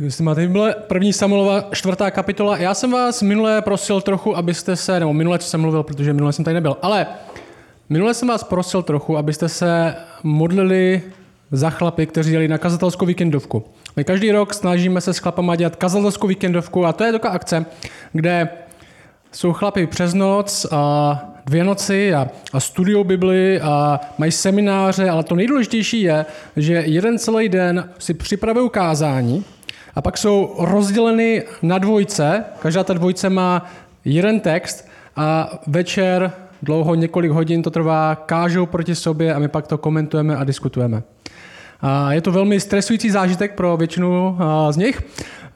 Jestli máte Bible, první Samuelova čtvrtá kapitola. Já jsem vás minule prosil trochu, abyste se, nebo minule, co jsem mluvil, protože minule jsem tady nebyl, ale minule jsem vás prosil trochu, abyste se modlili za chlapy, kteří dělali na kazatelskou víkendovku. My každý rok snažíme se s chlapama dělat kazatelskou víkendovku a to je taková akce, kde jsou chlapy přes noc a dvě noci a, a studiou Bibli a mají semináře, ale to nejdůležitější je, že jeden celý den si připravují kázání a pak jsou rozděleny na dvojce, každá ta dvojce má jeden text a večer dlouho, několik hodin to trvá, kážou proti sobě a my pak to komentujeme a diskutujeme. A je to velmi stresující zážitek pro většinu z nich,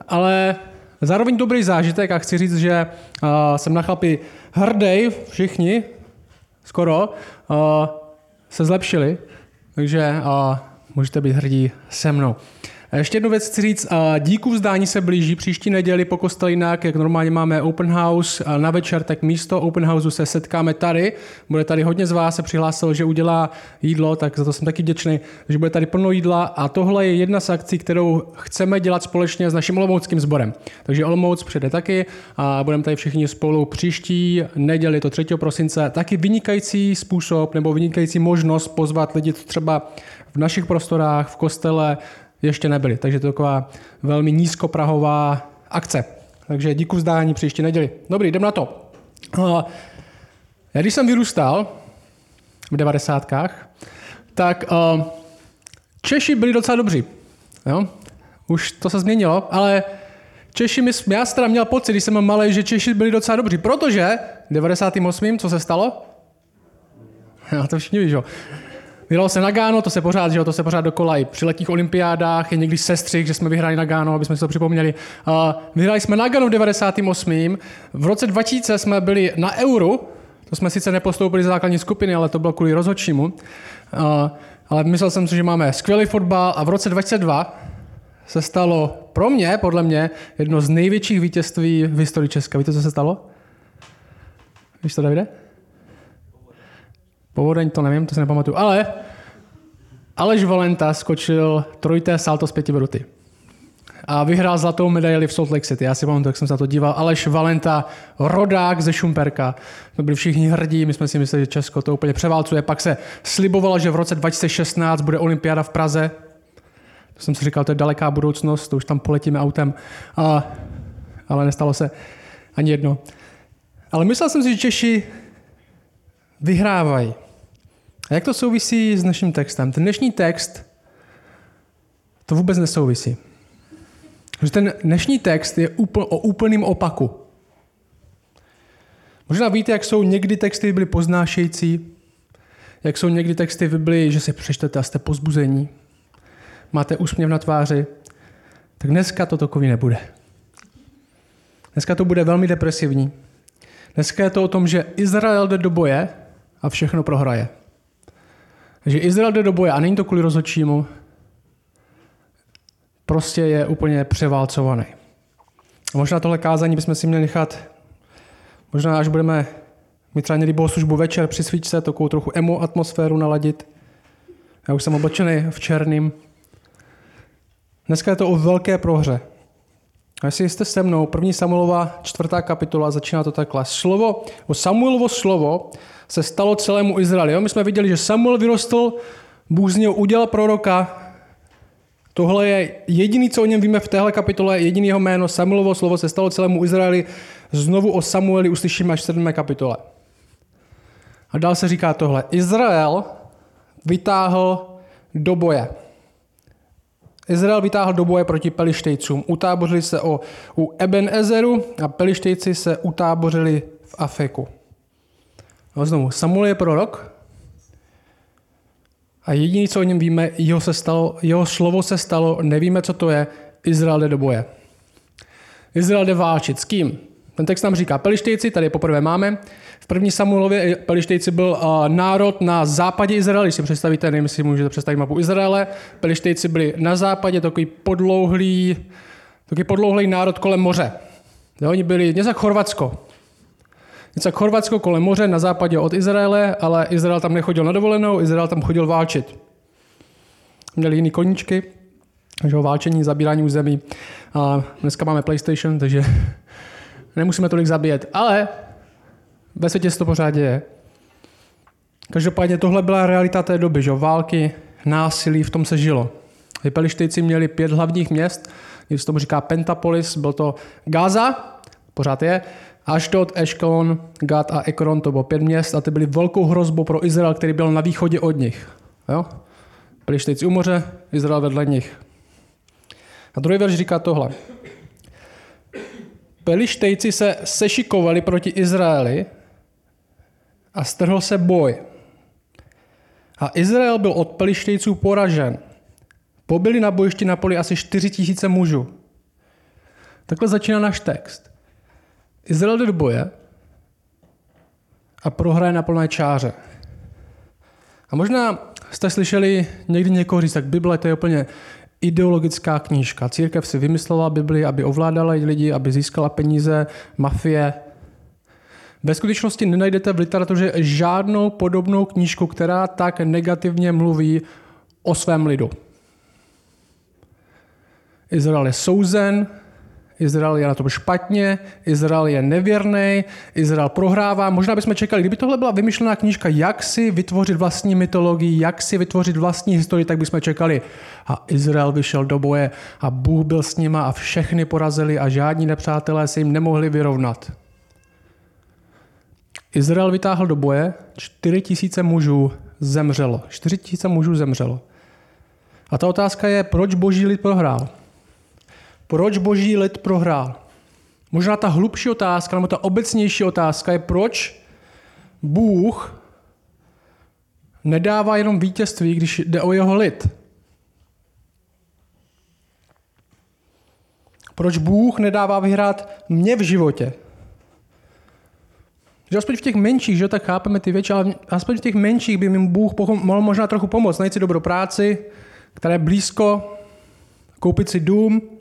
ale zároveň dobrý zážitek a chci říct, že jsem na chlapi hrdý, všichni, skoro, se zlepšili, takže můžete být hrdí se mnou. A ještě jednu věc chci říct, díku vzdání se blíží příští neděli po kostelínách, jak normálně máme open house na večer, tak místo open houseu se setkáme tady. Bude tady hodně z vás se přihlásilo, že udělá jídlo, tak za to jsem taky vděčný, že bude tady plno jídla a tohle je jedna z akcí, kterou chceme dělat společně s naším olomouckým sborem. Takže Olomouc přijde taky a budeme tady všichni spolu příští neděli, to 3. prosince, taky vynikající způsob nebo vynikající možnost pozvat lidi třeba v našich prostorách, v kostele, ještě nebyli. Takže to je taková velmi nízkoprahová akce. Takže díku vzdání příští neděli. Dobrý, jdem na to. Já když jsem vyrůstal v devadesátkách, tak Češi byli docela dobří. Jo? Už to se změnilo, ale Češi, my, já jsem měl pocit, když jsem malý, že Češi byli docela dobří, protože v 98. co se stalo? Já to všichni víš, jo. Vyhrál se Nagano, to se pořád, že jo, to se pořád dokola i při letních olympiádách, je někdy sestřih, že jsme vyhráli Nagano, aby jsme si to připomněli. Uh, vyhráli jsme Nagano v 98. V roce 2000 jsme byli na Euru, to jsme sice nepostoupili z základní skupiny, ale to bylo kvůli rozhodčímu. Uh, ale myslel jsem si, že máme skvělý fotbal a v roce 2002 se stalo pro mě, podle mě, jedno z největších vítězství v historii Česka. Víte, co se stalo? Víš to, Davide? Povodeň to nevím, to si nepamatuju, ale Aleš Valenta skočil trojité salto z pěti vruty. A vyhrál zlatou medaili v Salt Lake City. Já si pamatuju, jak jsem se na to díval. Aleš Valenta, rodák ze Šumperka. My byli všichni hrdí, my jsme si mysleli, že Česko to úplně převálcuje. Pak se slibovalo, že v roce 2016 bude olympiáda v Praze. To jsem si říkal, to je daleká budoucnost, to už tam poletíme autem. A, ale nestalo se ani jedno. Ale myslel jsem si, že Češi vyhrávají. A jak to souvisí s naším textem? Ten dnešní text to vůbec nesouvisí. Že ten dnešní text je úpl, o úplným opaku. Možná víte, jak jsou někdy texty byly poznášející, jak jsou někdy texty Biblii, že si přečtete a jste pozbuzení, máte úsměv na tváři, tak dneska to takový nebude. Dneska to bude velmi depresivní. Dneska je to o tom, že Izrael jde do boje a všechno prohraje. Takže Izrael jde do boje a není to kvůli rozhodčímu, prostě je úplně převálcovaný. A možná tohle kázání bychom si měli nechat, možná až budeme mít třeba někdy bohoslužbu večer při svíčce, takovou trochu emo atmosféru naladit. Já už jsem oblečený v černým. Dneska je to o velké prohře. A jestli jste se mnou, první Samuelova čtvrtá kapitola, začíná to takhle. Slovo, o Samuelovo slovo se stalo celému Izraeli. Jo? My jsme viděli, že Samuel vyrostl, Bůh z něho udělal proroka. Tohle je jediný, co o něm víme v téhle kapitole, jediný jeho jméno, Samuelovo slovo se stalo celému Izraeli. Znovu o Samueli uslyšíme až v 7. kapitole. A dál se říká tohle. Izrael vytáhl do boje. Izrael vytáhl do boje proti Pelištejcům. Utábořili se o, u Eben Ezeru a Pelištejci se utábořili v Afeku. No znovu, Samuel je prorok a jediné, co o něm víme, jeho, se stalo, jeho slovo se stalo, nevíme, co to je, Izrael jde do boje. Izrael jde válčit. S kým? Ten text nám říká Pelištejci, tady poprvé máme. V první Samuelově Pelištejci byl uh, národ na západě Izraele, když si představíte, nevím, jestli můžete představit mapu Izraele. Pelištejci byli na západě, takový podlouhlý, takový podlouhlý národ kolem moře. Jo, oni byli něco jak Chorvatsko. Něco jak Chorvatsko kolem moře na západě od Izraele, ale Izrael tam nechodil na dovolenou, Izrael tam chodil válčit. Měli jiný koníčky, že válčení, zabírání území. A dneska máme PlayStation, takže nemusíme tolik zabíjet. Ale ve světě se to pořád děje. Každopádně tohle byla realita té doby, že války, násilí, v tom se žilo. Pelištejci měli pět hlavních měst, když se tomu říká Pentapolis, byl to Gaza, pořád je, Ashdod, Eškelon, Gad a Ekron, to bylo pět měst a ty byly velkou hrozbou pro Izrael, který byl na východě od nich. Jo? Pelištejci u moře, Izrael vedle nich. A druhý verš říká tohle. Pelištejci se sešikovali proti Izraeli a strhl se boj. A Izrael byl od Pelištejců poražen. Pobyli na bojišti na poli asi 4 tisíce mužů. Takhle začíná náš text. Izrael jde do boje a prohraje na plné čáře. A možná jste slyšeli někdy někoho říct, tak Bible to je úplně ideologická knížka. Církev si vymyslela Bibli, aby ovládala lidi, aby získala peníze, mafie. Ve skutečnosti nenajdete v literatuře žádnou podobnou knížku, která tak negativně mluví o svém lidu. Izrael je souzen, Izrael je na tom špatně, Izrael je nevěrný, Izrael prohrává. Možná bychom čekali, kdyby tohle byla vymyšlená knížka, jak si vytvořit vlastní mytologii, jak si vytvořit vlastní historii, tak bychom čekali. A Izrael vyšel do boje a Bůh byl s nima a všechny porazili a žádní nepřátelé se jim nemohli vyrovnat. Izrael vytáhl do boje, 4 tisíce mužů zemřelo. 4 tisíce mužů zemřelo. A ta otázka je, proč boží lid prohrál? Proč boží lid prohrál? Možná ta hlubší otázka, nebo ta obecnější otázka je, proč Bůh nedává jenom vítězství, když jde o jeho lid. Proč Bůh nedává vyhrát mě v životě? Že aspoň v těch menších, že tak chápeme ty věci, ale aspoň v těch menších by mi Bůh mohl možná trochu pomoct. Najít si dobrou práci, která je blízko, koupit si dům,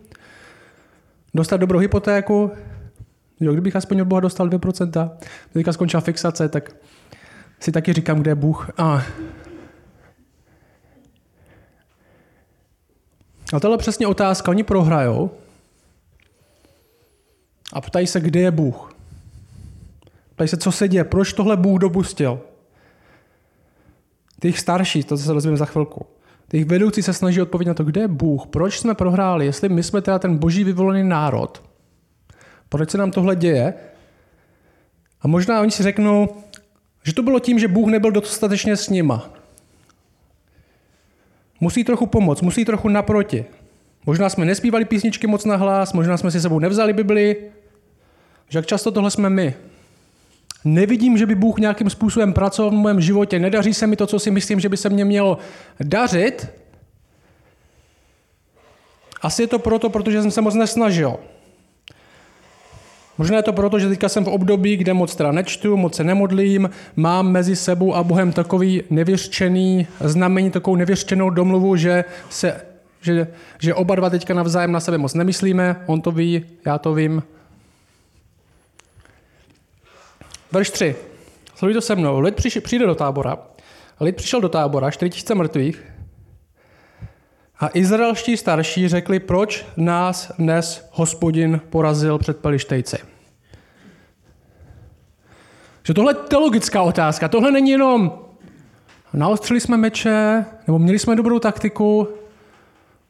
dostat dobrou hypotéku, jo, kdybych aspoň od Boha dostal 2%, teďka skončila fixace, tak si taky říkám, kde je Bůh. A, a tohle přesně otázka. Oni prohrajou a ptají se, kde je Bůh. Ptají se, co se děje, proč tohle Bůh dopustil. Těch starší, to se dozvíme za chvilku. Těch vedoucí se snaží odpovědět na to, kde je Bůh, proč jsme prohráli, jestli my jsme teda ten boží vyvolený národ, proč se nám tohle děje. A možná oni si řeknou, že to bylo tím, že Bůh nebyl dostatečně s nima. Musí trochu pomoct, musí trochu naproti. Možná jsme nespívali písničky moc na hlas, možná jsme si sebou nevzali Bibli. Že jak často tohle jsme my. Nevidím, že by Bůh nějakým způsobem pracoval v mém životě. Nedaří se mi to, co si myslím, že by se mě mělo dařit. Asi je to proto, protože jsem se moc nesnažil. Možná je to proto, že teďka jsem v období, kde moc teda nečtu, moc se nemodlím, mám mezi sebou a Bohem takový nevěřčený znamení, takovou nevěřčenou domluvu, že, se, že, že oba dva teďka navzájem na sebe moc nemyslíme, on to ví, já to vím, Verš 3. Sleduj to se mnou. Lid přiš, přijde do tábora. Lid přišel do tábora, 4000 mrtvých. A izraelští starší řekli, proč nás dnes hospodin porazil před pelištejci. Že tohle je teologická otázka. Tohle není jenom naostřili jsme meče, nebo měli jsme dobrou taktiku.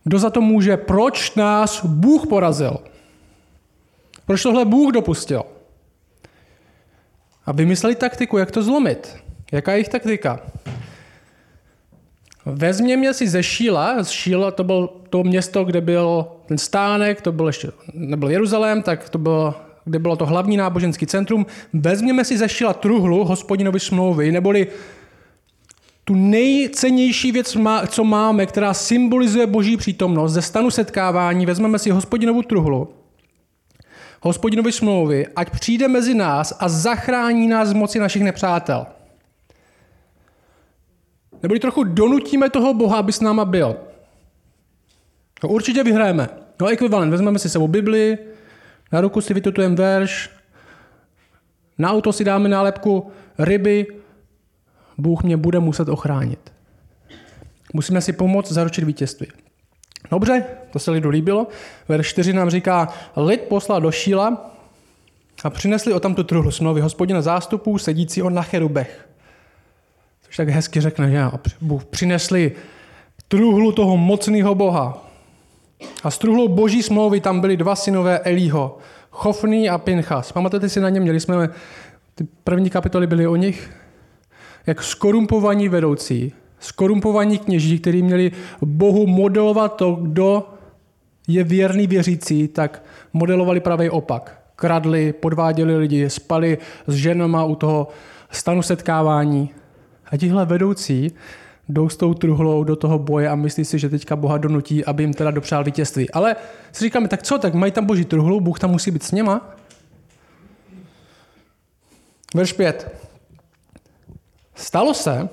Kdo za to může? Proč nás Bůh porazil? Proč tohle Bůh dopustil? A vymysleli taktiku, jak to zlomit. Jaká je jejich taktika? Vezměme si ze Šíla, z Šíla to bylo to město, kde byl ten stánek, to byl ještě, nebyl Jeruzalém, tak to bylo, kde bylo to hlavní náboženský centrum. Vezměme si ze Šíla truhlu hospodinovi smlouvy, neboli tu nejcennější věc, co máme, která symbolizuje boží přítomnost, ze stanu setkávání, vezmeme si hospodinovu truhlu hospodinovi smlouvy, ať přijde mezi nás a zachrání nás z moci našich nepřátel. Neboli trochu donutíme toho Boha, aby s náma byl. No, určitě vyhrajeme. No ekvivalent, vezmeme si sebou Bibli, na ruku si vytutujeme verš, na auto si dáme nálepku ryby, Bůh mě bude muset ochránit. Musíme si pomoct zaručit vítězství. Dobře, to se lidu líbilo. Verš 4 nám říká, lid poslal do Šíla a přinesli o tamto truhlu smlouvy hospodina zástupů sedícího na cherubech. Což tak hezky řekne, že přinesli truhlu toho mocného boha. A z truhlou boží smlouvy tam byli dva synové Elího, Chofný a Pinchas. Pamatujete si na ně? Měli jsme, ty první kapitoly byly o nich, jak skorumpovaní vedoucí, skorumpovaní kněží, kteří měli Bohu modelovat to, kdo je věrný věřící, tak modelovali pravý opak. Kradli, podváděli lidi, spali s ženama u toho stanu setkávání. A tihle vedoucí jdou s tou truhlou do toho boje a myslí si, že teďka Boha donutí, aby jim teda dopřál vítězství. Ale si říkáme, tak co, tak mají tam boží truhlu, Bůh tam musí být s něma. Verš 5. Stalo se,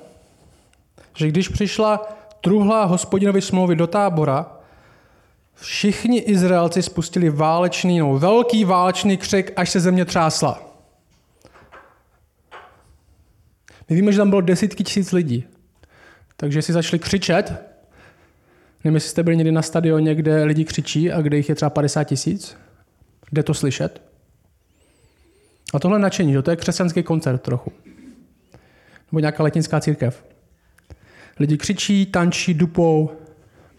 že když přišla truhla hospodinovy smlouvy do tábora, všichni Izraelci spustili válečný, no, velký válečný křik, až se země třásla. My víme, že tam bylo desítky tisíc lidí. Takže si začali křičet. Nevím, jestli jste byli někdy na stadioně, kde lidi křičí a kde jich je třeba 50 tisíc. Jde to slyšet. A tohle nadšení, to je křesťanský koncert trochu. Nebo nějaká letinská církev. Lidi křičí, tančí, dupou.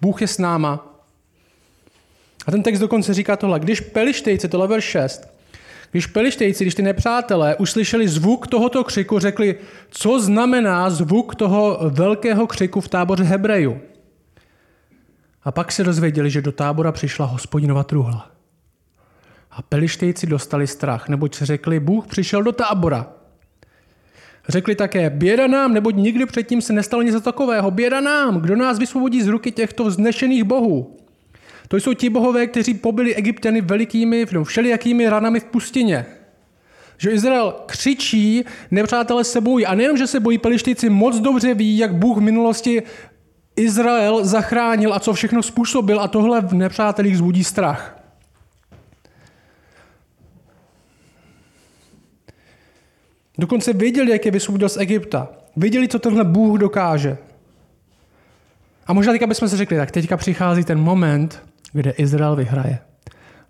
Bůh je s náma. A ten text dokonce říká tohle. Když pelištejci, tohle verš 6, když pelištejci, když ty nepřátelé uslyšeli zvuk tohoto křiku, řekli, co znamená zvuk toho velkého křiku v táboře Hebrejů. A pak se dozvěděli, že do tábora přišla hospodinova truhla. A pelištejci dostali strach, neboť řekli, Bůh přišel do tábora. Řekli také, běda nám, neboť nikdy předtím se nestalo něco takového. Běda nám, kdo nás vysvobodí z ruky těchto vznešených bohů. To jsou ti bohové, kteří pobili Egyptěny velikými, no, všelijakými ranami v pustině. Že Izrael křičí, nepřátelé se bojí. A nejenom, že se bojí, pelištíci moc dobře ví, jak Bůh v minulosti Izrael zachránil a co všechno způsobil a tohle v nepřátelích zbudí strach. Dokonce věděli, jak je vysvobodil z Egypta. Věděli, co tenhle Bůh dokáže. A možná teďka bychom si řekli, tak teďka přichází ten moment, kde Izrael vyhraje.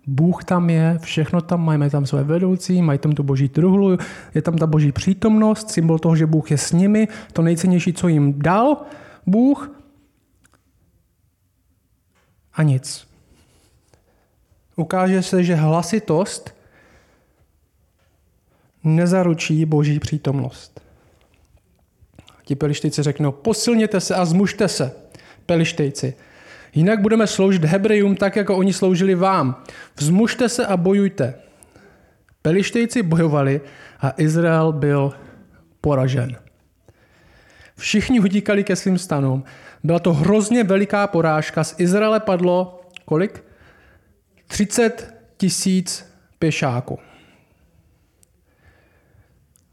Bůh tam je, všechno tam mají, mají tam své vedoucí, mají tam tu boží truhlu, je tam ta boží přítomnost, symbol toho, že Bůh je s nimi, to nejcennější, co jim dal Bůh. A nic. Ukáže se, že hlasitost nezaručí boží přítomnost. Ti pelištejci řeknou, posilněte se a zmužte se, pelištejci. Jinak budeme sloužit Hebrejům tak, jako oni sloužili vám. Vzmužte se a bojujte. Pelištejci bojovali a Izrael byl poražen. Všichni utíkali ke svým stanům. Byla to hrozně veliká porážka. Z Izraele padlo kolik? 30 tisíc pěšáků.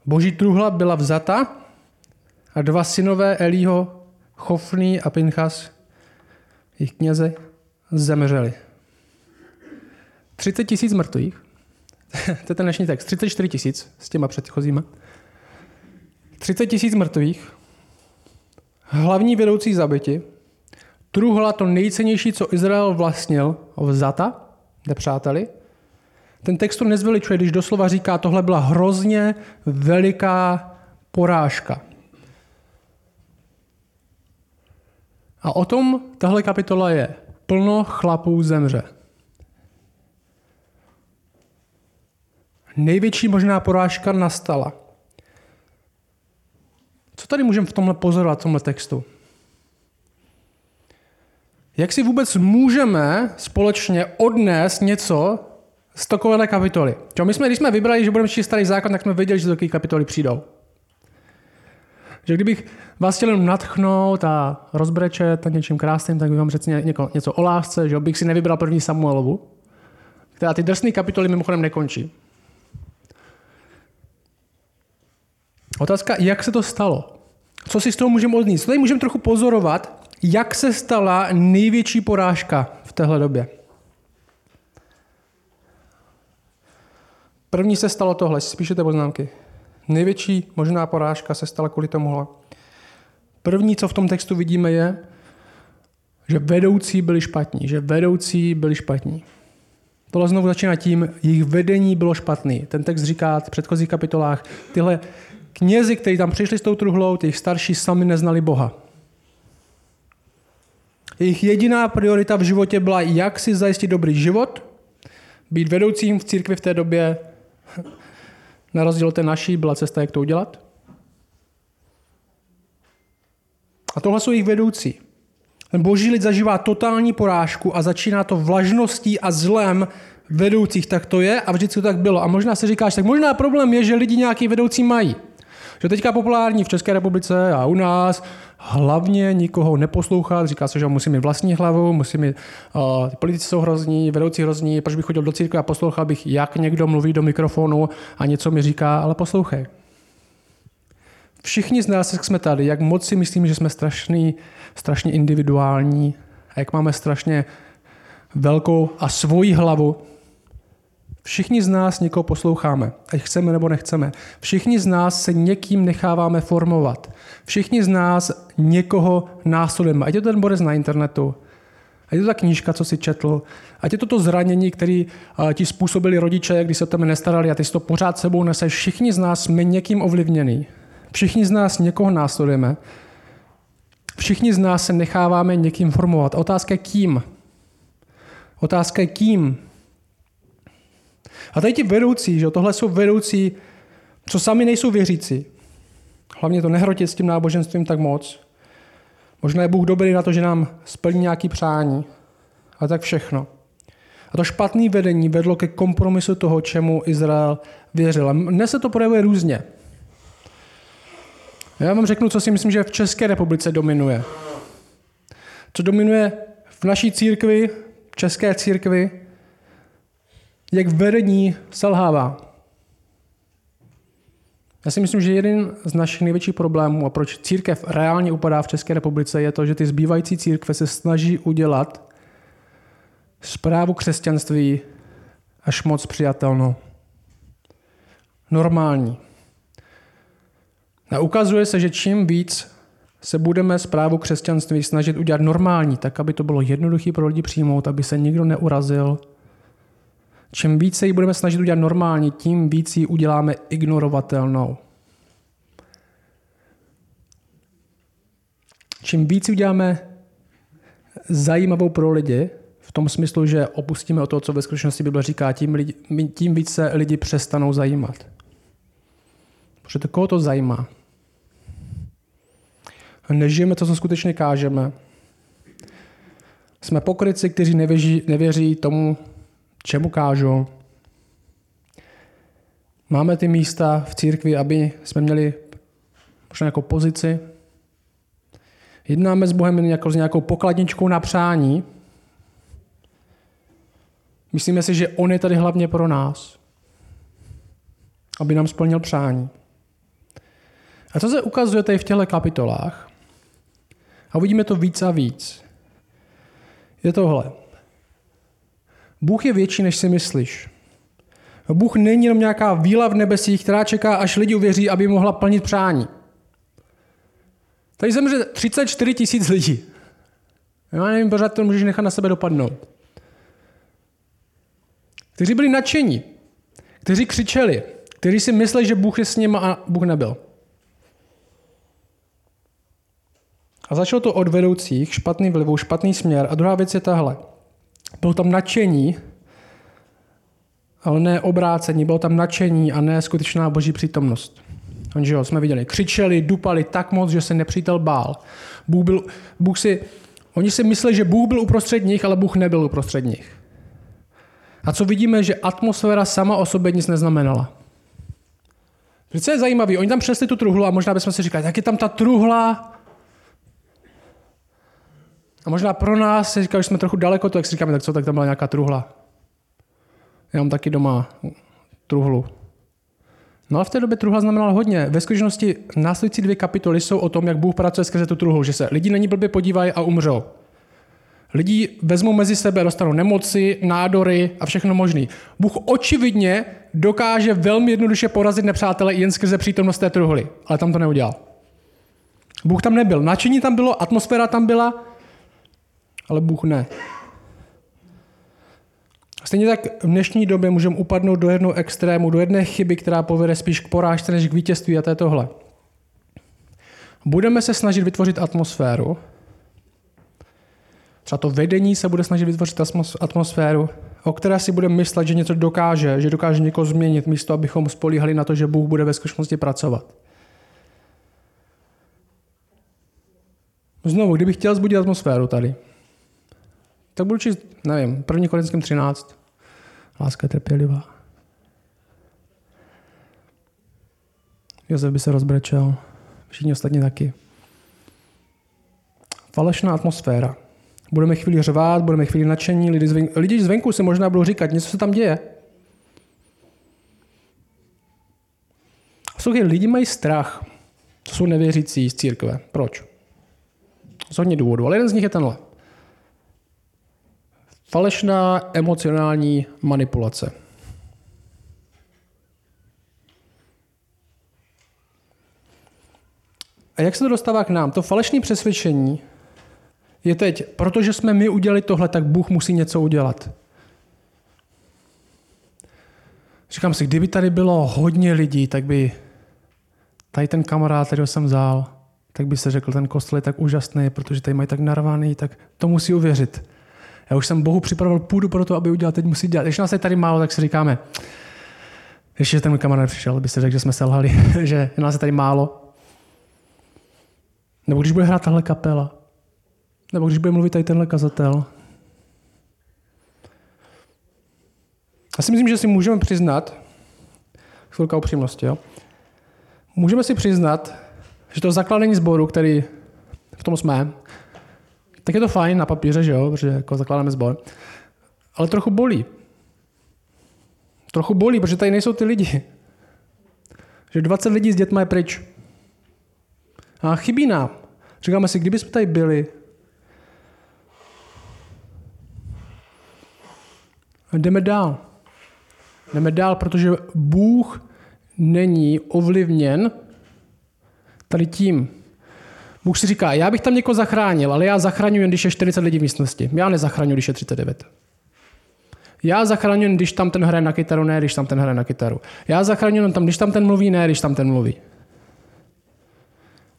Boží truhla byla vzata a dva synové Elího, Chofný a Pinchas, jejich kněze, zemřeli. 30 tisíc mrtvých, to je ten dnešní text, 34 tisíc s těma předchozíma. 30 tisíc mrtvých, hlavní vedoucí zabiti, truhla to nejcennější, co Izrael vlastnil, vzata, nepřáteli, ten text to nezveličuje, když doslova říká, tohle byla hrozně veliká porážka. A o tom tahle kapitola je. Plno chlapů zemře. Největší možná porážka nastala. Co tady můžeme v tomhle pozorovat, v tomhle textu? Jak si vůbec můžeme společně odnést něco z takovéhle kapitoly. Čo, my jsme, když jsme vybrali, že budeme číst starý zákon, tak jsme věděli, že do takové kapitoly přijdou. Že kdybych vás chtěl jenom natchnout a rozbrečet a něčím krásným, tak bych vám řekl něco, něco o lásce, že bych si nevybral první Samuelovu, která ty drsné kapitoly mimochodem nekončí. Otázka, jak se to stalo? Co si z toho můžeme odníst? Tady můžeme trochu pozorovat, jak se stala největší porážka v téhle době. První se stalo tohle, si píšete poznámky. Největší možná porážka se stala kvůli tomuhle. První, co v tom textu vidíme, je, že vedoucí byli špatní, že vedoucí byli špatní. Tohle znovu začíná tím, jejich vedení bylo špatný. Ten text říká v předchozích kapitolách, tyhle knězi, kteří tam přišli s tou truhlou, těch starší sami neznali Boha. Jejich jediná priorita v životě byla, jak si zajistit dobrý život, být vedoucím v církvi v té době, na rozdíl té naší, byla cesta, jak to udělat. A tohle jsou jejich vedoucí. Ten boží lid zažívá totální porážku a začíná to vlažností a zlem vedoucích. Tak to je a vždycky to tak bylo. A možná se říkáš, tak možná problém je, že lidi nějaký vedoucí mají. Že teďka populární v České republice a u nás hlavně nikoho neposlouchat, říká se, že musí mít vlastní hlavu, musí mít, uh, politici jsou hrozní, vedoucí hrozní, proč bych chodil do církve a poslouchal bych, jak někdo mluví do mikrofonu a něco mi říká, ale poslouchej. Všichni z nás, jak jsme tady, jak moc si myslím, že jsme strašný, strašně individuální a jak máme strašně velkou a svoji hlavu, Všichni z nás někoho posloucháme, ať chceme nebo nechceme. Všichni z nás se někým necháváme formovat. Všichni z nás někoho následujeme. Ať je to ten borec na internetu, ať je to ta knížka, co si četl, ať je to to zranění, který ti způsobili rodiče, když se o tebe nestarali a ty si to pořád sebou neseš. Všichni z nás jsme někým ovlivněný. Všichni z nás někoho následujeme. Všichni z nás se necháváme někým formovat. Otázka je kým. Otázka je kým. A tady ti vedoucí, že tohle jsou vedoucí, co sami nejsou věřící. Hlavně to nehrotit s tím náboženstvím tak moc. Možná je Bůh dobrý na to, že nám splní nějaký přání. A tak všechno. A to špatné vedení vedlo ke kompromisu toho, čemu Izrael věřil. A dnes se to projevuje různě. Já vám řeknu, co si myslím, že v České republice dominuje. Co dominuje v naší církvi, v české církvi, jak vedení selhává. Já si myslím, že jeden z našich největších problémů a proč církev reálně upadá v České republice je to, že ty zbývající církve se snaží udělat zprávu křesťanství až moc přijatelnou. Normální. A ukazuje se, že čím víc se budeme zprávu křesťanství snažit udělat normální, tak aby to bylo jednoduché pro lidi přijmout, aby se nikdo neurazil, Čím více ji budeme snažit udělat normálně, tím víc ji uděláme ignorovatelnou. Čím víc uděláme zajímavou pro lidi, v tom smyslu, že opustíme o to, co ve skutečnosti Bible říká, tím, lidi, tím víc se lidi přestanou zajímat. Protože to koho to zajímá? Nežijeme to, co skutečně kážeme. Jsme pokryci, kteří nevěří, nevěří tomu, čemu kážu. Máme ty místa v církvi, aby jsme měli možná jako pozici. Jednáme s Bohem jako s nějakou pokladničkou na přání. Myslíme si, že On je tady hlavně pro nás, aby nám splnil přání. A co se ukazuje tady v těchto kapitolách? A uvidíme to víc a víc. Je tohle. Bůh je větší, než si myslíš. Bůh není jenom nějaká víla v nebesích, která čeká, až lidi uvěří, aby mohla plnit přání. Tady zemře 34 tisíc lidí. Já nevím, pořád to můžeš nechat na sebe dopadnout. Kteří byli nadšení, kteří křičeli, kteří si mysleli, že Bůh je s nimi a Bůh nebyl. A začalo to od vedoucích, špatný vlivu, špatný směr. A druhá věc je tahle. Bylo tam nadšení, ale ne obrácení, bylo tam nadšení a ne skutečná boží přítomnost. Takže jsme viděli, křičeli, dupali tak moc, že se nepřítel bál. Bůh, byl, Bůh si, oni si mysleli, že Bůh byl uprostřed nich, ale Bůh nebyl uprostřed nich. A co vidíme, že atmosféra sama o sobě nic neznamenala. Co je zajímavé, oni tam přesli tu truhlu a možná bychom si říkali, jak je tam ta truhla, a možná pro nás říká, že jsme trochu daleko, to jak si říkáme, tak co, tak tam byla nějaká truhla. Já mám taky doma truhlu. No a v té době truhla znamenala hodně. Ve skutečnosti následující dvě kapitoly jsou o tom, jak Bůh pracuje skrze tu truhlu, že se lidi na ní blbě podívají a umřou. Lidi vezmou mezi sebe, dostanou nemoci, nádory a všechno možné. Bůh očividně dokáže velmi jednoduše porazit nepřátele jen skrze přítomnost té truhly, ale tam to neudělal. Bůh tam nebyl. Načení tam bylo, atmosféra tam byla, ale Bůh ne. Stejně tak v dnešní době můžeme upadnout do jednoho extrému, do jedné chyby, která povede spíš k porážce než k vítězství a to je tohle. Budeme se snažit vytvořit atmosféru, třeba to vedení se bude snažit vytvořit atmosféru, o které si budeme myslet, že něco dokáže, že dokáže někoho změnit, místo abychom spolíhali na to, že Bůh bude ve skutečnosti pracovat. Znovu, kdybych chtěl zbudit atmosféru tady, tak budu číst, nevím, první Korinským 13. Láska je trpělivá. Josef by se rozbrečel, všichni ostatní taky. Falešná atmosféra. Budeme chvíli řvát, budeme chvíli nadšení, lidi, zvenku, lidi zvenku si možná budou říkat, něco se tam děje. Słuchej, lidi mají strach. To jsou nevěřící z církve. Proč? Z hodně důvodů, ale jeden z nich je tenhle. Falešná emocionální manipulace. A jak se to dostává k nám? To falešné přesvědčení je teď, protože jsme my udělali tohle, tak Bůh musí něco udělat. Říkám si, kdyby tady bylo hodně lidí, tak by tady ten kamarád, který jsem vzal, tak by se řekl, ten kostel je tak úžasný, protože tady mají tak narvaný, tak to musí uvěřit. Já už jsem Bohu připravil půdu pro to, aby udělal, teď musí dělat. Když nás je tady málo, tak si říkáme, ještě ten kamarád přišel, by se řekl, že jsme selhali, že nás je tady málo. Nebo když bude hrát tahle kapela, nebo když bude mluvit tady tenhle kazatel. Já si myslím, že si můžeme přiznat, chvilka upřímnosti, jo? můžeme si přiznat, že to zakladení sboru, který v tom jsme, tak je to fajn na papíře, že jo, protože jako zakládáme sbor, ale trochu bolí. Trochu bolí, protože tady nejsou ty lidi. Že 20 lidí s dětmi je pryč. A chybí nám. Říkáme si, kdyby jsme tady byli, jdeme dál. Jdeme dál, protože Bůh není ovlivněn tady tím. Bůh si říká, já bych tam někoho zachránil, ale já zachraňuji když je 40 lidí v místnosti. Já nezachraňuji, když je 39. Já zachraňuji když tam ten hraje na kytaru, ne když tam ten hraje na kytaru. Já zachraňuji tam, když tam ten mluví, ne když tam ten mluví.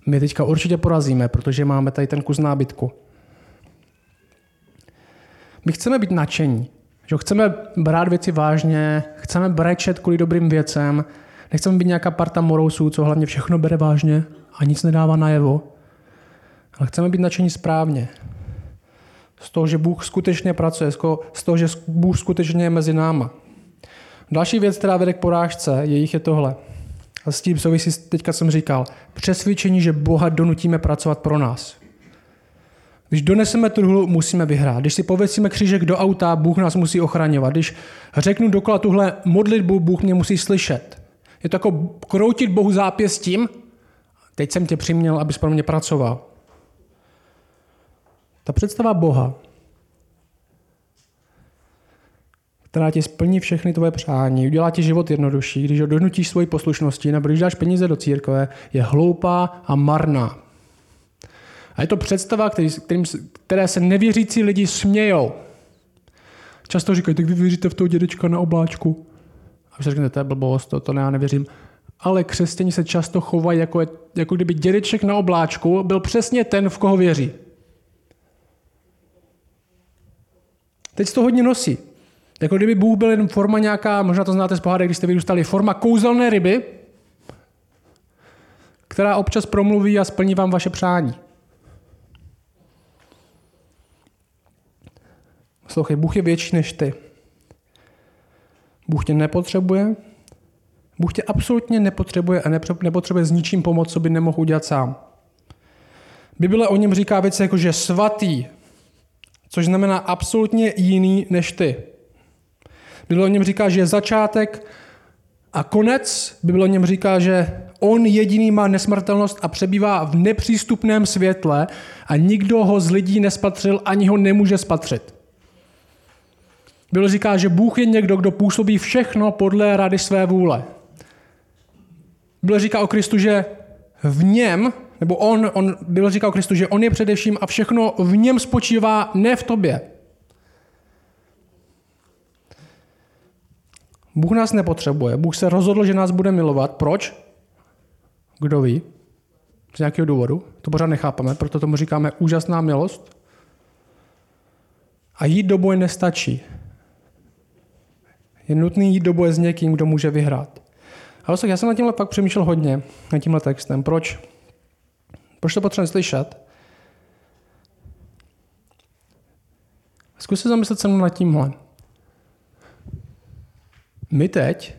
My teďka určitě porazíme, protože máme tady ten kus nábytku. My chceme být nadšení. Že chceme brát věci vážně, chceme brečet kvůli dobrým věcem, nechceme být nějaká parta morousů, co hlavně všechno bere vážně a nic nedává najevo. Ale chceme být nadšení správně. Z toho, že Bůh skutečně pracuje, z toho, že Bůh skutečně je mezi náma. Další věc, která vede k porážce, jejich je tohle. A s tím souvisí, teďka jsem říkal, přesvědčení, že Boha donutíme pracovat pro nás. Když doneseme truhlu, musíme vyhrát. Když si pověsíme křížek do auta, Bůh nás musí ochraňovat. Když řeknu dokola tuhle modlitbu, Bůh mě musí slyšet. Je to jako kroutit Bohu zápěstím. Teď jsem tě přiměl, abys pro mě pracoval. Ta představa Boha, která ti splní všechny tvoje přání, udělá ti život jednodušší, když ho donutíš svoji poslušnosti nebo když dáš peníze do církve, je hloupá a marná. A je to představa, který, kterým, které se nevěřící lidi smějou. Často říkají, tak vy věříte v toho dědečka na obláčku. A vy řeknete, to je blbost, to, to ne, já nevěřím. Ale křesťani se často chovají, jako, jako kdyby dědeček na obláčku byl přesně ten, v koho věří. Teď to hodně nosí. Jako kdyby Bůh byl jen forma nějaká, možná to znáte z pohádek, když jste vyrůstali, forma kouzelné ryby, která občas promluví a splní vám vaše přání. Poslouchej, Bůh je větší než ty. Bůh tě nepotřebuje, Bůh tě absolutně nepotřebuje a nepotřebuje s ničím pomoc, co by nemohl udělat sám. Bible o něm říká věci jako, že svatý, což znamená absolutně jiný než ty. Bible o něm říká, že je začátek a konec. Bible o něm říká, že on jediný má nesmrtelnost a přebývá v nepřístupném světle a nikdo ho z lidí nespatřil ani ho nemůže spatřit. Bible říká, že Bůh je někdo, kdo působí všechno podle rady své vůle. Bible říká o Kristu, že v něm nebo on, on byl říkal Kristu, že on je především a všechno v něm spočívá, ne v tobě. Bůh nás nepotřebuje. Bůh se rozhodl, že nás bude milovat. Proč? Kdo ví? Z nějakého důvodu. To pořád nechápeme, proto tomu říkáme úžasná milost. A jít do boje nestačí. Je nutný jít do boje s někým, kdo může vyhrát. Ale já jsem na tímhle pak přemýšlel hodně, na tímhle textem. Proč? Proč to potřebujeme slyšet? Zkus se zamyslet se mnou nad tímhle. My teď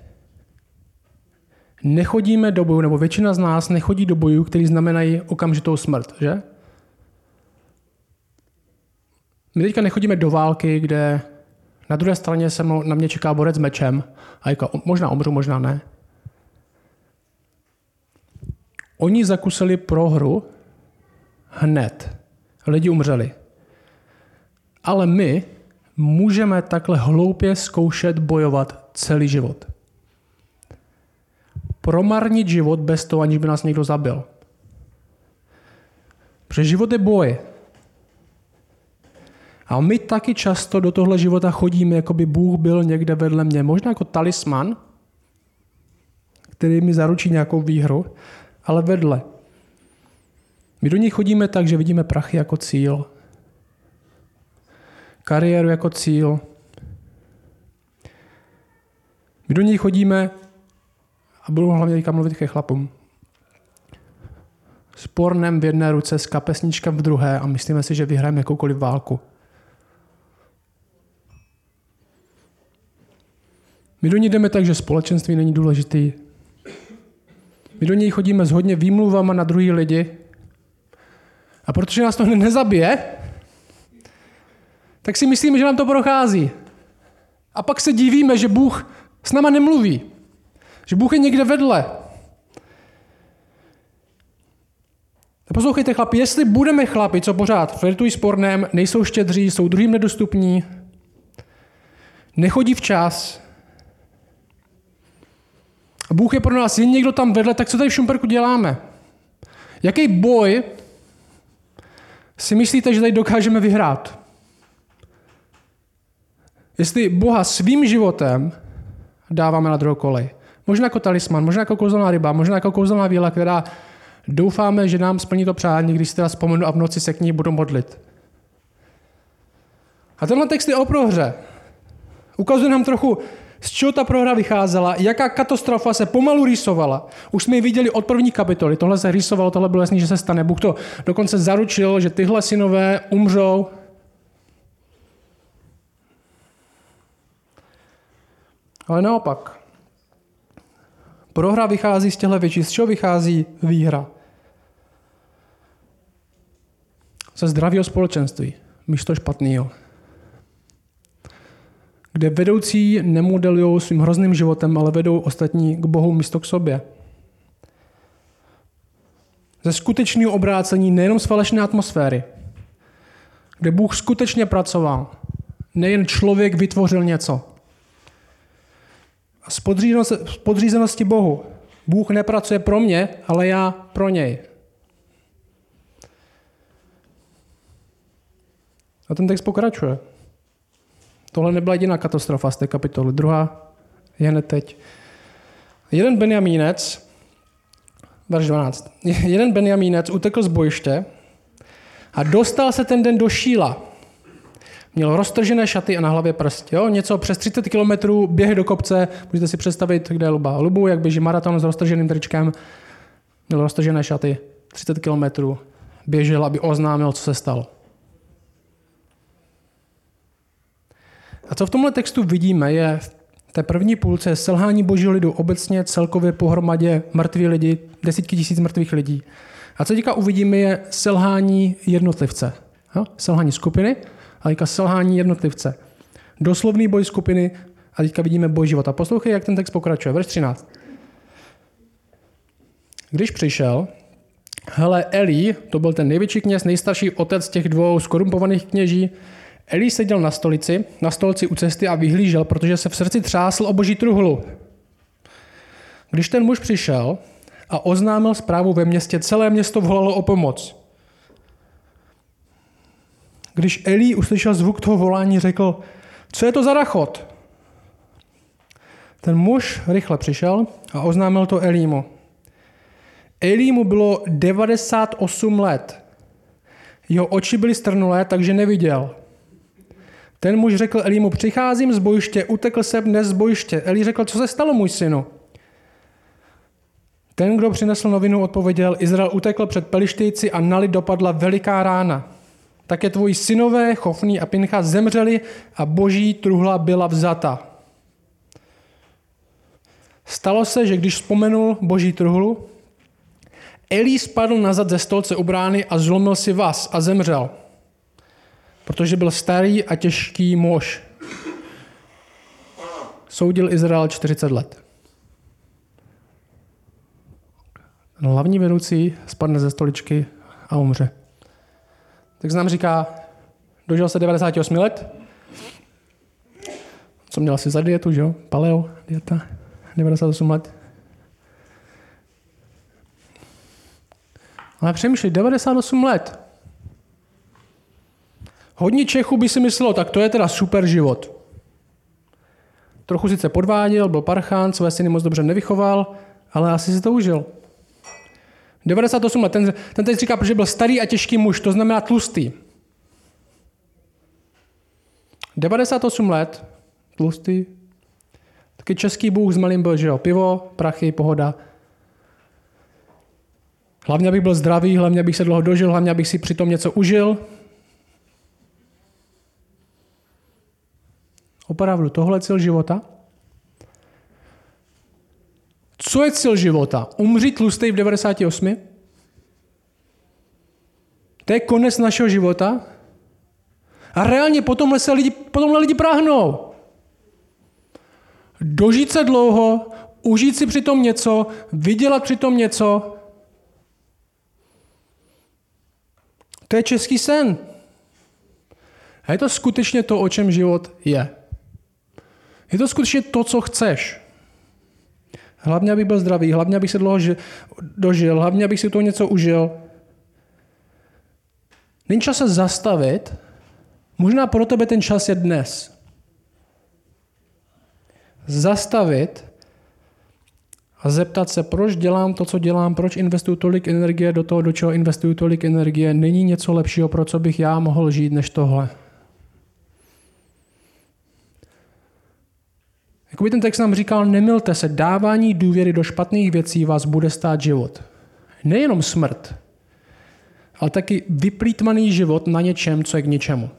nechodíme do boju, nebo většina z nás nechodí do bojů, který znamenají okamžitou smrt, že? My teďka nechodíme do války, kde na druhé straně se mnou, na mě čeká borec s mečem a jako, možná umřu, možná ne. Oni zakusili prohru hned. Lidi umřeli. Ale my můžeme takhle hloupě zkoušet bojovat celý život. Promarnit život bez toho, aniž by nás někdo zabil. Protože život je boj. A my taky často do tohle života chodíme, jako by Bůh byl někde vedle mě. Možná jako talisman, který mi zaručí nějakou výhru, ale vedle. My do ní chodíme tak, že vidíme prachy jako cíl, kariéru jako cíl. My do ní chodíme, a budu hlavně teďka mluvit ke chlapům, s pornem v jedné ruce, s kapesničkem v druhé a myslíme si, že vyhrajeme jakoukoliv válku. My do ní jdeme tak, že společenství není důležitý. My do něj chodíme s hodně výmluvama na druhý lidi. A protože nás to nezabije, tak si myslíme, že nám to prochází. A pak se divíme, že Bůh s náma nemluví. Že Bůh je někde vedle. A poslouchejte, chlapi, jestli budeme chlapi, co pořád flirtují s pornem, nejsou štědří, jsou druhým nedostupní, nechodí včas, a Bůh je pro nás jen někdo tam vedle, tak co tady v Šumperku děláme? Jaký boj si myslíte, že tady dokážeme vyhrát? Jestli Boha svým životem dáváme na druhou kolej. Možná jako talisman, možná jako kouzelná ryba, možná jako kouzelná víla, která doufáme, že nám splní to přání, když si teda vzpomenu a v noci se k ní budu modlit. A tenhle text je o prohře. Ukazuje nám trochu z čeho ta prohra vycházela, jaká katastrofa se pomalu rýsovala. Už jsme ji viděli od první kapitoly, tohle se rýsovalo, tohle bylo jasný, že se stane. Bůh to dokonce zaručil, že tyhle synové umřou. Ale naopak, prohra vychází z těchto věcí. Z čeho vychází výhra? Ze zdravého společenství, místo špatného kde vedoucí nemodelují svým hrozným životem, ale vedou ostatní k Bohu místo k sobě. Ze skutečného obrácení nejenom z falešné atmosféry, kde Bůh skutečně pracoval, nejen člověk vytvořil něco. A z podřízenosti Bohu. Bůh nepracuje pro mě, ale já pro něj. A ten text pokračuje. Tohle nebyla jediná katastrofa z té kapitoly. Druhá je hned teď. Jeden Benjamínec, verš 12, jeden Benjamínec utekl z bojiště a dostal se ten den do Šíla. Měl roztržené šaty a na hlavě prst. Jo? Něco přes 30 kilometrů běh do kopce. Můžete si představit, kde je Luba. Lubu, jak běží maraton s roztrženým tričkem. Měl roztržené šaty. 30 kilometrů. Běžel, aby oznámil, co se stalo. A co v tomhle textu vidíme, je v té první půlce selhání božího lidu obecně celkově pohromadě mrtví lidi, desítky tisíc mrtvých lidí. A co teďka uvidíme, je selhání jednotlivce. Jo? Selhání skupiny a teďka selhání jednotlivce. Doslovný boj skupiny a teďka vidíme boj života. Poslouchej, jak ten text pokračuje. Verš 13. Když přišel, hele, Eli, to byl ten největší kněz, nejstarší otec těch dvou skorumpovaných kněží, Eli seděl na stolici, na stolci u cesty a vyhlížel, protože se v srdci třásl o boží truhlu. Když ten muž přišel, a oznámil zprávu ve městě. Celé město volalo o pomoc. Když Elí uslyšel zvuk toho volání, řekl, co je to za rachot? Ten muž rychle přišel a oznámil to Elímu. Elímu bylo 98 let. Jeho oči byly strnulé, takže neviděl. Ten muž řekl Elímu, přicházím z bojiště, utekl jsem dnes z bojiště. Elí řekl, co se stalo, můj synu? Ten, kdo přinesl novinu, odpověděl, Izrael utekl před Pelištejci a na lid dopadla veliká rána. Také tvoji synové, Chofný a Pincha, zemřeli a boží truhla byla vzata. Stalo se, že když vzpomenul boží truhlu, Elí spadl nazad ze stolce u brány a zlomil si vás a zemřel, protože byl starý a těžký muž. Soudil Izrael 40 let. Hlavní vedoucí spadne ze stoličky a umře. Tak nám říká, dožil se 98 let, co měl asi za dietu, že jo? Paleo, dieta, 98 let. Ale přemýšlej, 98 let. Hodně Čechů by si myslelo, tak to je teda super život. Trochu sice podváděl, byl parchán, své syny moc dobře nevychoval, ale asi si to užil. 98 let. Ten, ten teď říká, protože byl starý a těžký muž, to znamená tlustý. 98 let, tlustý. Taky český bůh s malým byl, že jo, pivo, prachy, pohoda. Hlavně, abych byl zdravý, hlavně, abych se dlouho dožil, hlavně, abych si přitom něco užil. Opravdu, tohle je cíl života? Co je cíl života? Umřít tlustej v 98? To je konec našeho života? A reálně potom se lidi, potomhle lidi práhnou. Dožít se dlouho, užít si přitom něco, vydělat přitom něco. To je český sen. A je to skutečně to, o čem život je. Je to skutečně to, co chceš. Hlavně, abych byl zdravý, hlavně, abych se dlouho dožil, hlavně, abych si to něco užil. Není čas se zastavit. Možná pro tebe ten čas je dnes. Zastavit a zeptat se, proč dělám to, co dělám, proč investuju tolik energie do toho, do čeho investuju tolik energie. Není něco lepšího, pro co bych já mohl žít, než tohle. Jakoby ten text nám říkal, nemilte se, dávání důvěry do špatných věcí vás bude stát život. Nejenom smrt, ale taky vyplýtmaný život na něčem, co je k ničemu.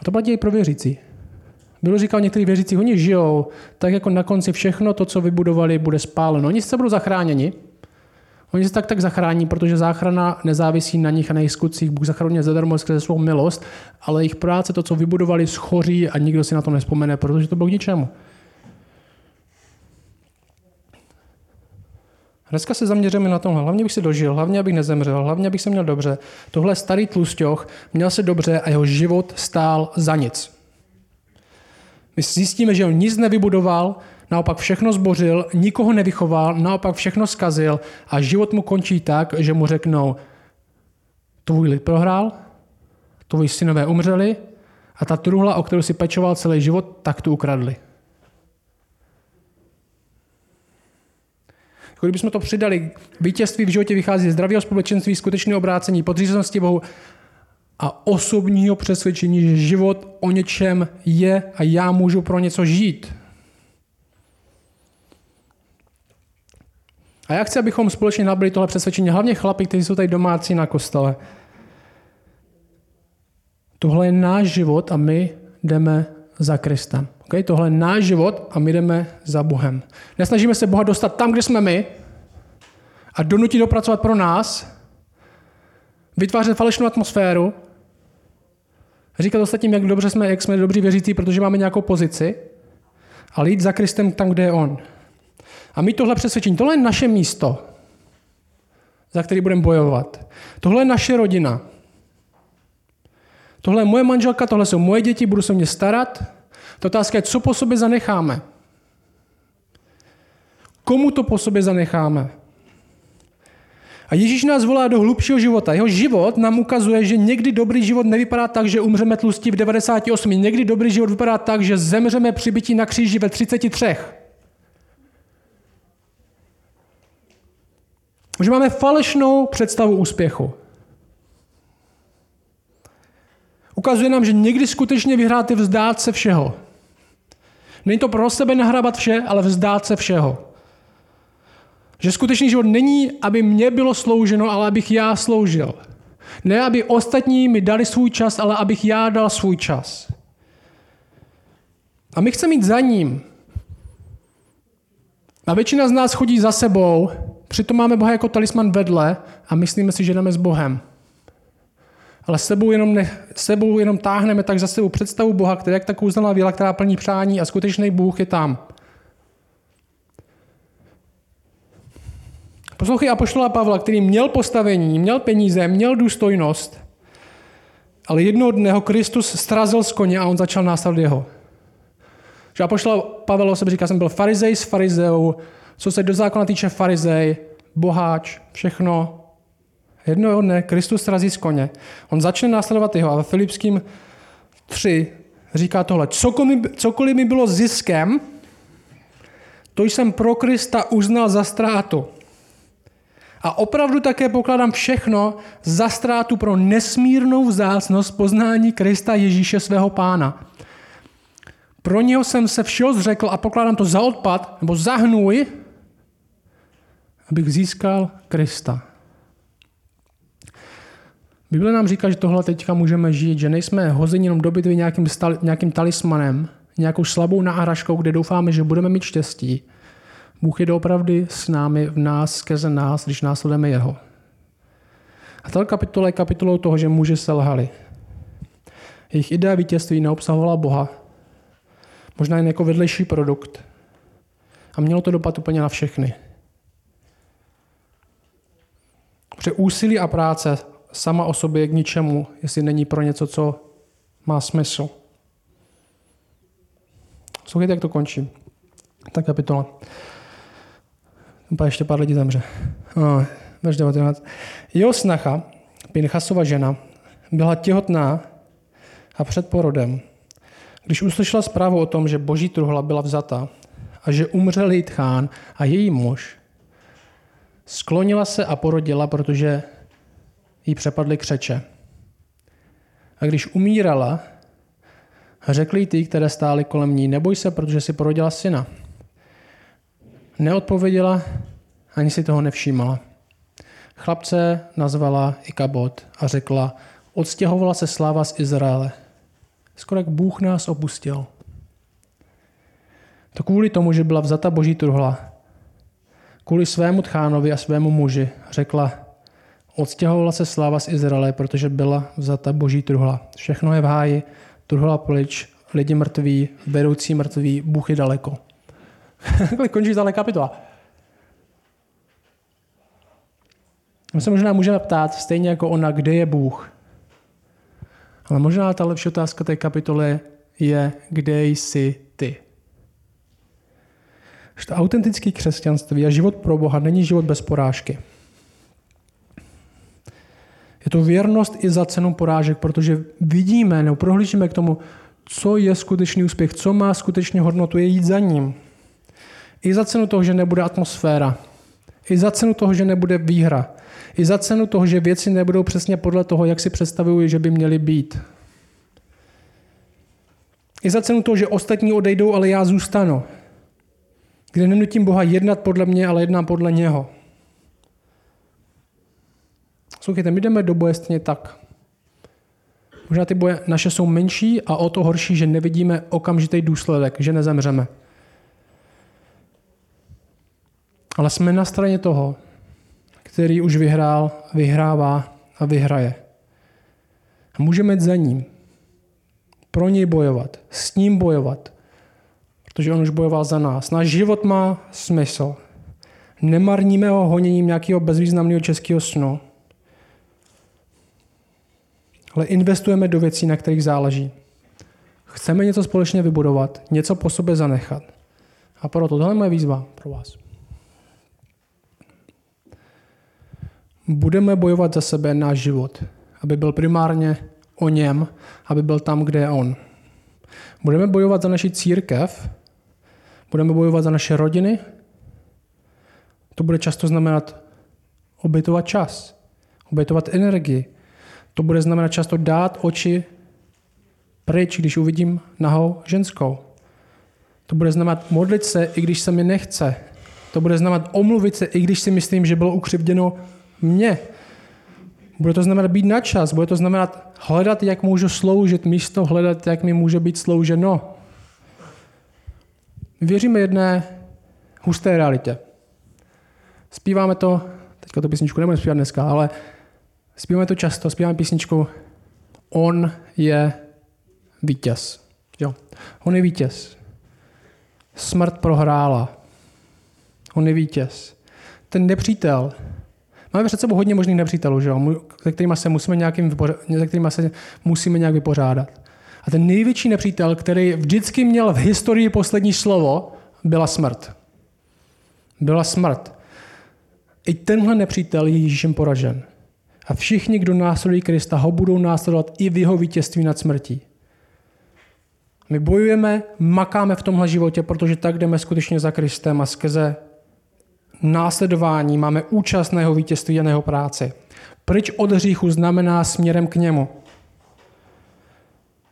A to platí i pro věřící. Bylo říkal některý věřící, oni žijou, tak jako na konci všechno to, co vybudovali, bude spáleno. Oni se budou zachráněni, Oni se tak tak zachrání, protože záchrana nezávisí na nich a na jejich skutcích. Bůh zachrání zadarmo skrze svou milost, ale jejich práce, to, co vybudovali, schoří a nikdo si na to nespomene, protože to bylo k ničemu. Dneska se zaměříme na tomhle. Hlavně bych si dožil, hlavně abych nezemřel, hlavně abych se měl dobře. Tohle starý tlustěch měl se dobře a jeho život stál za nic. My zjistíme, že on nic nevybudoval, naopak všechno zbořil, nikoho nevychoval, naopak všechno skazil a život mu končí tak, že mu řeknou, tvůj lid prohrál, tvoji synové umřeli a ta truhla, o kterou si pečoval celý život, tak tu ukradli. Jako kdybychom to přidali, vítězství v životě vychází ze zdravého společenství, skutečné obrácení, podřízenosti Bohu a osobního přesvědčení, že život o něčem je a já můžu pro něco žít. A já chci, abychom společně nabili tohle přesvědčení, hlavně chlapi, kteří jsou tady domácí na kostele. Tohle je náš život a my jdeme za Kristem. Okay? Tohle je náš život a my jdeme za Bohem. Nesnažíme se Boha dostat tam, kde jsme my a donutit dopracovat pro nás, vytvářet falešnou atmosféru, říkat ostatním, jak dobře jsme, jak jsme dobří věřící, protože máme nějakou pozici, ale jít za Kristem tam, kde je On. A my tohle přesvědčení, tohle je naše místo, za který budeme bojovat. Tohle je naše rodina. Tohle je moje manželka, tohle jsou moje děti, budu se o ně starat. Ta otázka je, co po sobě zanecháme. Komu to po sobě zanecháme? A Ježíš nás volá do hlubšího života. Jeho život nám ukazuje, že někdy dobrý život nevypadá tak, že umřeme tlustí v 98. Někdy dobrý život vypadá tak, že zemřeme při bytí na kříži ve 33. Že máme falešnou představu úspěchu. Ukazuje nám, že někdy skutečně vyhrát je vzdát se všeho. Není to pro sebe nahrabat vše, ale vzdát se všeho. Že skutečný život není, aby mě bylo slouženo, ale abych já sloužil. Ne, aby ostatní mi dali svůj čas, ale abych já dal svůj čas. A my chceme mít za ním. A většina z nás chodí za sebou, přitom máme Boha jako talisman vedle a myslíme si, že jdeme s Bohem. Ale sebou jenom, ne, sebou jenom táhneme tak za sebou představu Boha, která jak ta kouzelná víla, která plní přání a skutečný Bůh je tam. Poslouchej Apoštola Pavla, který měl postavení, měl peníze, měl důstojnost, ale jednoho dne ho Kristus strazil z koně a on začal následovat jeho. Že Apoštol Pavel o sebe říká, jsem byl farizej s farizeou, co se do zákona týče farizej, boháč, všechno. Jednoho dne Kristus srazí z koně. On začne následovat jeho a ve Filipským 3 říká tohle. Cokoliv, cokoliv mi bylo ziskem, to jsem pro Krista uznal za ztrátu. A opravdu také pokládám všechno za ztrátu pro nesmírnou vzácnost poznání Krista Ježíše svého pána. Pro něho jsem se všeho zřekl a pokládám to za odpad, nebo za hnůj, abych získal Krista. Bible nám říká, že tohle teďka můžeme žít, že nejsme hozeni jenom do bitvy nějakým, nějakým talismanem, nějakou slabou náhražkou, kde doufáme, že budeme mít štěstí, Bůh je doopravdy s námi, v nás, skrze nás, když následujeme Jeho. A tato kapitola je kapitolou toho, že muži selhali. Jejich idea vítězství neobsahovala Boha, možná jen jako vedlejší produkt. A mělo to dopad úplně na všechny. Protože úsilí a práce sama o sobě je k ničemu, jestli není pro něco, co má smysl. Słuchajte, jak to končí. Ta kapitola. Pak ještě pár lidí zemře. Verš 19. Jeho snacha, Pinchasova žena, byla těhotná a před porodem. Když uslyšela zprávu o tom, že boží truhla byla vzata a že umřel Jitchán a její muž, sklonila se a porodila, protože jí přepadly křeče. A když umírala, řekli ty, které stály kolem ní, neboj se, protože si porodila syna. Neodpověděla, ani si toho nevšímala. Chlapce nazvala Ikabot a řekla, odstěhovala se sláva z Izraele. Skoro jak Bůh nás opustil. To kvůli tomu, že byla vzata boží truhla. Kvůli svému tchánovi a svému muži řekla, odstěhovala se sláva z Izraele, protože byla vzata boží truhla. Všechno je v háji, truhla pryč, lidi mrtví, vedoucí mrtví, Bůh je daleko. Takhle končí tahle kapitola. My se možná můžeme ptát, stejně jako ona, kde je Bůh. Ale možná ta lepší otázka té kapitoly je, kde jsi. Že to autentické křesťanství a život pro Boha není život bez porážky. Je to věrnost i za cenu porážek, protože vidíme nebo prohlížíme k tomu, co je skutečný úspěch, co má skutečně hodnotu, je jít za ním. I za cenu toho, že nebude atmosféra. I za cenu toho, že nebude výhra. I za cenu toho, že věci nebudou přesně podle toho, jak si představují, že by měly být. I za cenu toho, že ostatní odejdou, ale já zůstanu. Kde nenutím Boha jednat podle mě, ale jednám podle něho. Słuchajte, my jdeme do boje stejně tak. Možná ty boje naše jsou menší a o to horší, že nevidíme okamžitý důsledek, že nezemřeme. Ale jsme na straně toho, který už vyhrál, vyhrává a vyhraje. A můžeme jít za ním. Pro něj bojovat. S ním bojovat protože on už bojoval za nás. Náš život má smysl. Nemarníme ho honěním nějakého bezvýznamného českého snu, ale investujeme do věcí, na kterých záleží. Chceme něco společně vybudovat, něco po sobě zanechat. A proto tohle je moje výzva pro vás. Budeme bojovat za sebe náš život, aby byl primárně o něm, aby byl tam, kde je on. Budeme bojovat za naši církev, budeme bojovat za naše rodiny, to bude často znamenat obětovat čas, obětovat energii. To bude znamenat často dát oči pryč, když uvidím nahou ženskou. To bude znamenat modlit se, i když se mi nechce. To bude znamenat omluvit se, i když si myslím, že bylo ukřivděno mně. Bude to znamenat být na čas, bude to znamenat hledat, jak můžu sloužit, místo hledat, jak mi může být slouženo. Věříme jedné husté realitě. Zpíváme to, teďka to písničku nebudeme zpívat dneska, ale zpíváme to často, zpíváme písničku On je vítěz. Jo. On je vítěz. Smrt prohrála. On je vítěz. Ten nepřítel, máme před sebou hodně možných nepřítelů, že jo? se musíme, nějakým kterými se musíme nějak vypořádat. A ten největší nepřítel, který vždycky měl v historii poslední slovo, byla smrt. Byla smrt. I tenhle nepřítel je Ježíšem poražen. A všichni, kdo následují Krista, ho budou následovat i v jeho vítězství nad smrtí. My bojujeme, makáme v tomhle životě, protože tak jdeme skutečně za Kristem a skrze následování máme účast na jeho vítězství a na jeho práci. Pryč od hříchu znamená směrem k němu.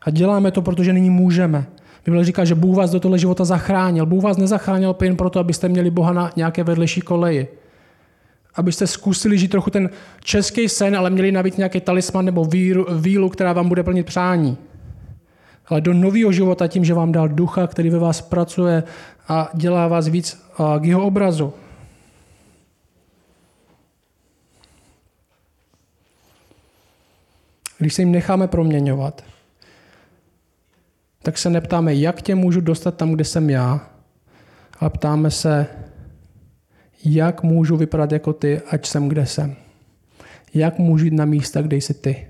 A děláme to, protože nyní můžeme. Bible říká, že Bůh vás do tohle života zachránil. Bůh vás nezachránil jen proto, abyste měli Boha na nějaké vedlejší koleji. Abyste zkusili žít trochu ten český sen, ale měli navíc nějaký talisman nebo víru, vílu, která vám bude plnit přání ale do nového života tím, že vám dal ducha, který ve vás pracuje a dělá vás víc k jeho obrazu. Když se jim necháme proměňovat, tak se neptáme, jak tě můžu dostat tam, kde jsem já, ale ptáme se, jak můžu vypadat jako ty, ať jsem, kde jsem. Jak můžu jít na místa, kde jsi ty.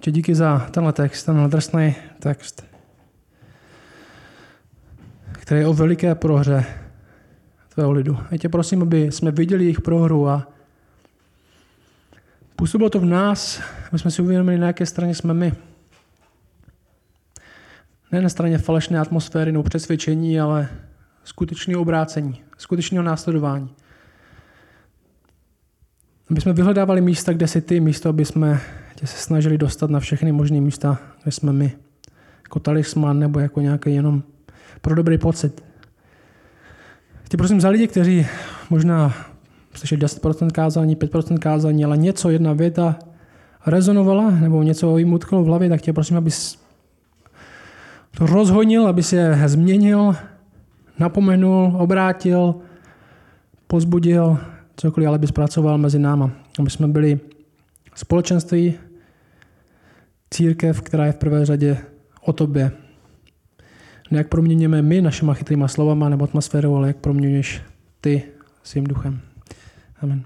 Tě díky za tenhle text, tenhle drsný text, který je o veliké prohře tvého lidu. A tě prosím, aby jsme viděli jejich prohru a působilo to v nás, aby jsme si uvědomili, na jaké straně jsme my. Ne na straně falešné atmosféry nebo přesvědčení, ale skutečné obrácení, skutečného následování. Aby jsme vyhledávali místa, kde jsi ty, místo, aby jsme tě se snažili dostat na všechny možné místa, kde jsme my. Jako talisman nebo jako nějaký jenom pro dobrý pocit. Tě prosím za lidi, kteří možná slyšeli 10% kázání, 5% kázání, ale něco, jedna věta rezonovala nebo něco jim utklo v hlavě, tak tě prosím, abys to rozhodnil, aby je změnil, napomenul, obrátil, pozbudil, cokoliv, ale bys pracoval mezi náma. Aby jsme byli společenství, církev, která je v prvé řadě o tobě. Ne jak proměňujeme my našima chytrýma slovama nebo atmosférou, ale jak proměňuješ ty svým duchem. Amen.